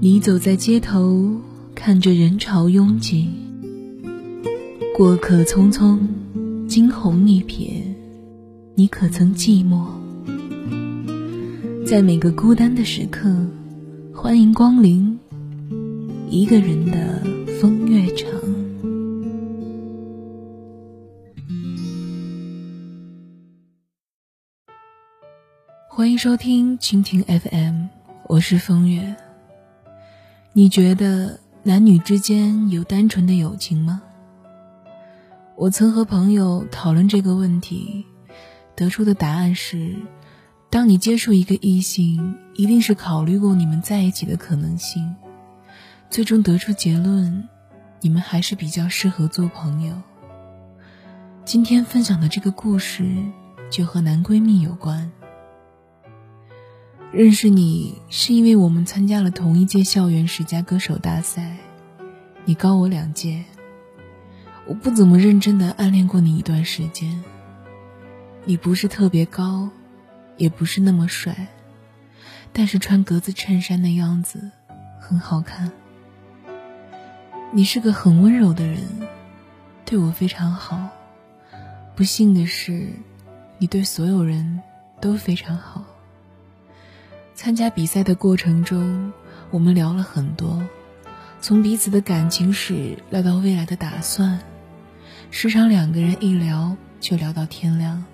你走在街头，看着人潮拥挤，过客匆匆，惊鸿一瞥，你可曾寂寞？在每个孤单的时刻，欢迎光临一个人的风月场。欢迎收听蜻蜓 FM，我是风月。你觉得男女之间有单纯的友情吗？我曾和朋友讨论这个问题，得出的答案是：当你接触一个异性，一定是考虑过你们在一起的可能性，最终得出结论，你们还是比较适合做朋友。今天分享的这个故事，就和男闺蜜有关。认识你是因为我们参加了同一届校园十佳歌手大赛，你高我两届。我不怎么认真的暗恋过你一段时间。你不是特别高，也不是那么帅，但是穿格子衬衫的样子很好看。你是个很温柔的人，对我非常好。不幸的是，你对所有人都非常好。参加比赛的过程中，我们聊了很多，从彼此的感情史聊到未来的打算，时常两个人一聊就聊到天亮。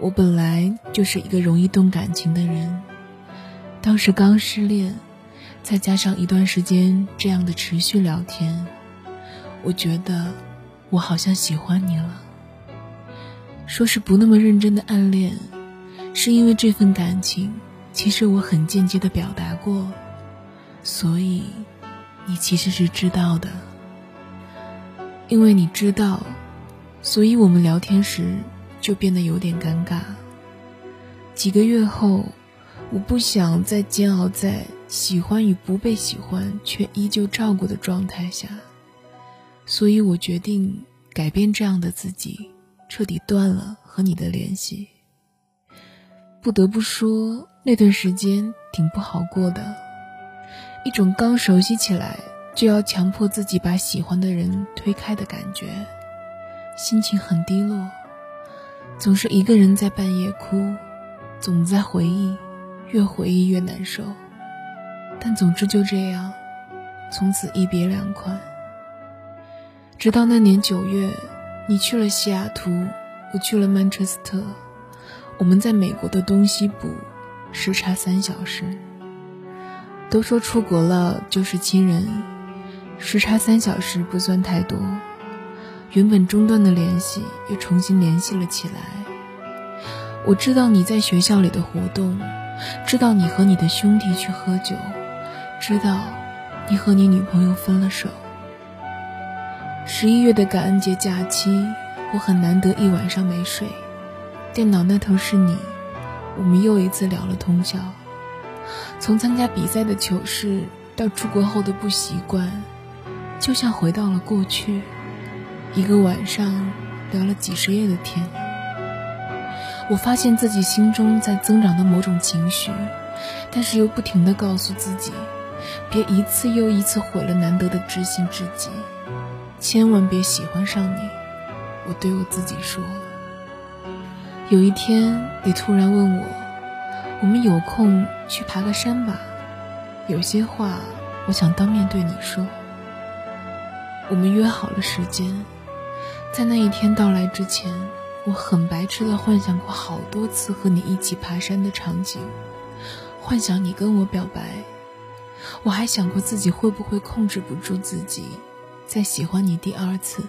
我本来就是一个容易动感情的人，当时刚失恋，再加上一段时间这样的持续聊天，我觉得我好像喜欢你了。说是不那么认真的暗恋，是因为这份感情。其实我很间接的表达过，所以你其实是知道的。因为你知道，所以我们聊天时就变得有点尴尬。几个月后，我不想再煎熬在喜欢与不被喜欢却依旧照顾的状态下，所以我决定改变这样的自己，彻底断了和你的联系。不得不说。那段时间挺不好过的，一种刚熟悉起来就要强迫自己把喜欢的人推开的感觉，心情很低落，总是一个人在半夜哭，总在回忆，越回忆越难受。但总之就这样，从此一别两宽。直到那年九月，你去了西雅图，我去了曼彻斯特，我们在美国的东西部。时差三小时，都说出国了就是亲人，时差三小时不算太多。原本中断的联系又重新联系了起来。我知道你在学校里的活动，知道你和你的兄弟去喝酒，知道你和你女朋友分了手。十一月的感恩节假期，我很难得一晚上没睡，电脑那头是你。我们又一次聊了通宵，从参加比赛的糗事到出国后的不习惯，就像回到了过去。一个晚上聊了几十页的天，我发现自己心中在增长的某种情绪，但是又不停的告诉自己，别一次又一次毁了难得的知心知己，千万别喜欢上你。我对我自己说。有一天，你突然问我：“我们有空去爬个山吧？”有些话我想当面对你说。我们约好了时间，在那一天到来之前，我很白痴的幻想过好多次和你一起爬山的场景，幻想你跟我表白。我还想过自己会不会控制不住自己，再喜欢你第二次。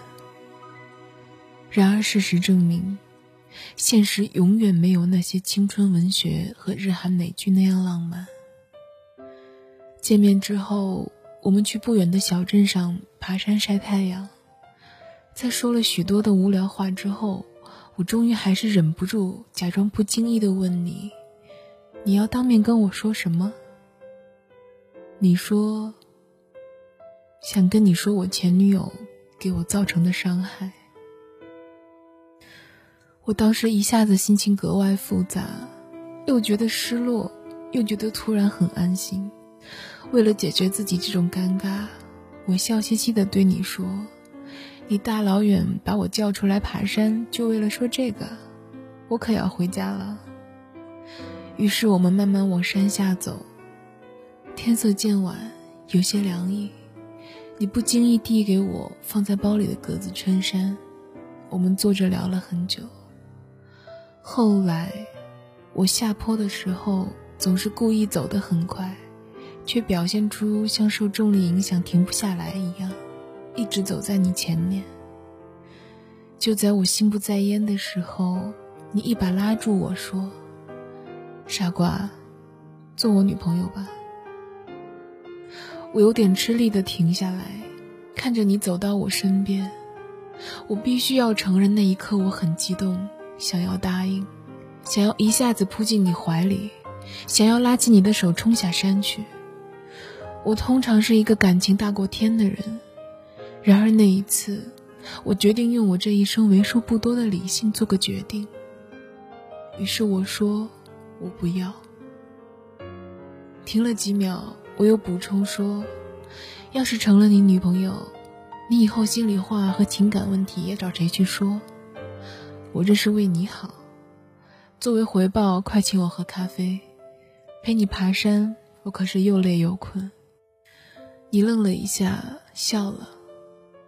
然而事实证明。现实永远没有那些青春文学和日韩美剧那样浪漫。见面之后，我们去不远的小镇上爬山晒太阳。在说了许多的无聊话之后，我终于还是忍不住假装不经意的问你：“你要当面跟我说什么？”你说：“想跟你说我前女友给我造成的伤害。”我当时一下子心情格外复杂，又觉得失落，又觉得突然很安心。为了解决自己这种尴尬，我笑嘻嘻地对你说：“你大老远把我叫出来爬山，就为了说这个？我可要回家了。”于是我们慢慢往山下走，天色渐晚，有些凉意。你不经意递给我放在包里的格子衬衫，我们坐着聊了很久。后来，我下坡的时候总是故意走得很快，却表现出像受重力影响停不下来一样，一直走在你前面。就在我心不在焉的时候，你一把拉住我说：“傻瓜，做我女朋友吧。”我有点吃力的停下来，看着你走到我身边。我必须要承认，那一刻我很激动，想要答应，想要一下子扑进你怀里，想要拉起你的手冲下山去。我通常是一个感情大过天的人，然而那一次，我决定用我这一生为数不多的理性做个决定。于是我说：“我不要。”停了几秒。我又补充说：“要是成了你女朋友，你以后心里话和情感问题也找谁去说？我这是为你好，作为回报，快请我喝咖啡，陪你爬山。我可是又累又困。”你愣了一下，笑了，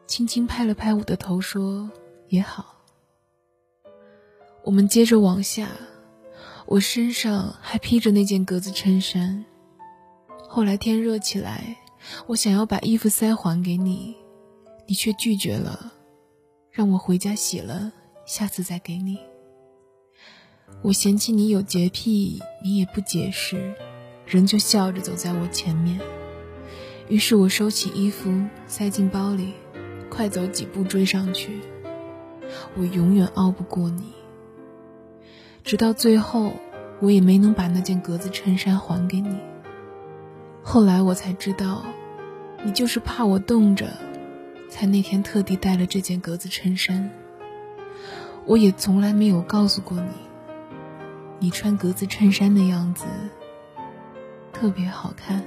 轻轻拍了拍我的头，说：“也好。”我们接着往下，我身上还披着那件格子衬衫。后来天热起来，我想要把衣服塞还给你，你却拒绝了，让我回家洗了，下次再给你。我嫌弃你有洁癖，你也不解释，仍旧笑着走在我前面。于是我收起衣服，塞进包里，快走几步追上去。我永远熬不过你，直到最后，我也没能把那件格子衬衫还给你。后来我才知道，你就是怕我冻着，才那天特地带了这件格子衬衫。我也从来没有告诉过你，你穿格子衬衫的样子特别好看。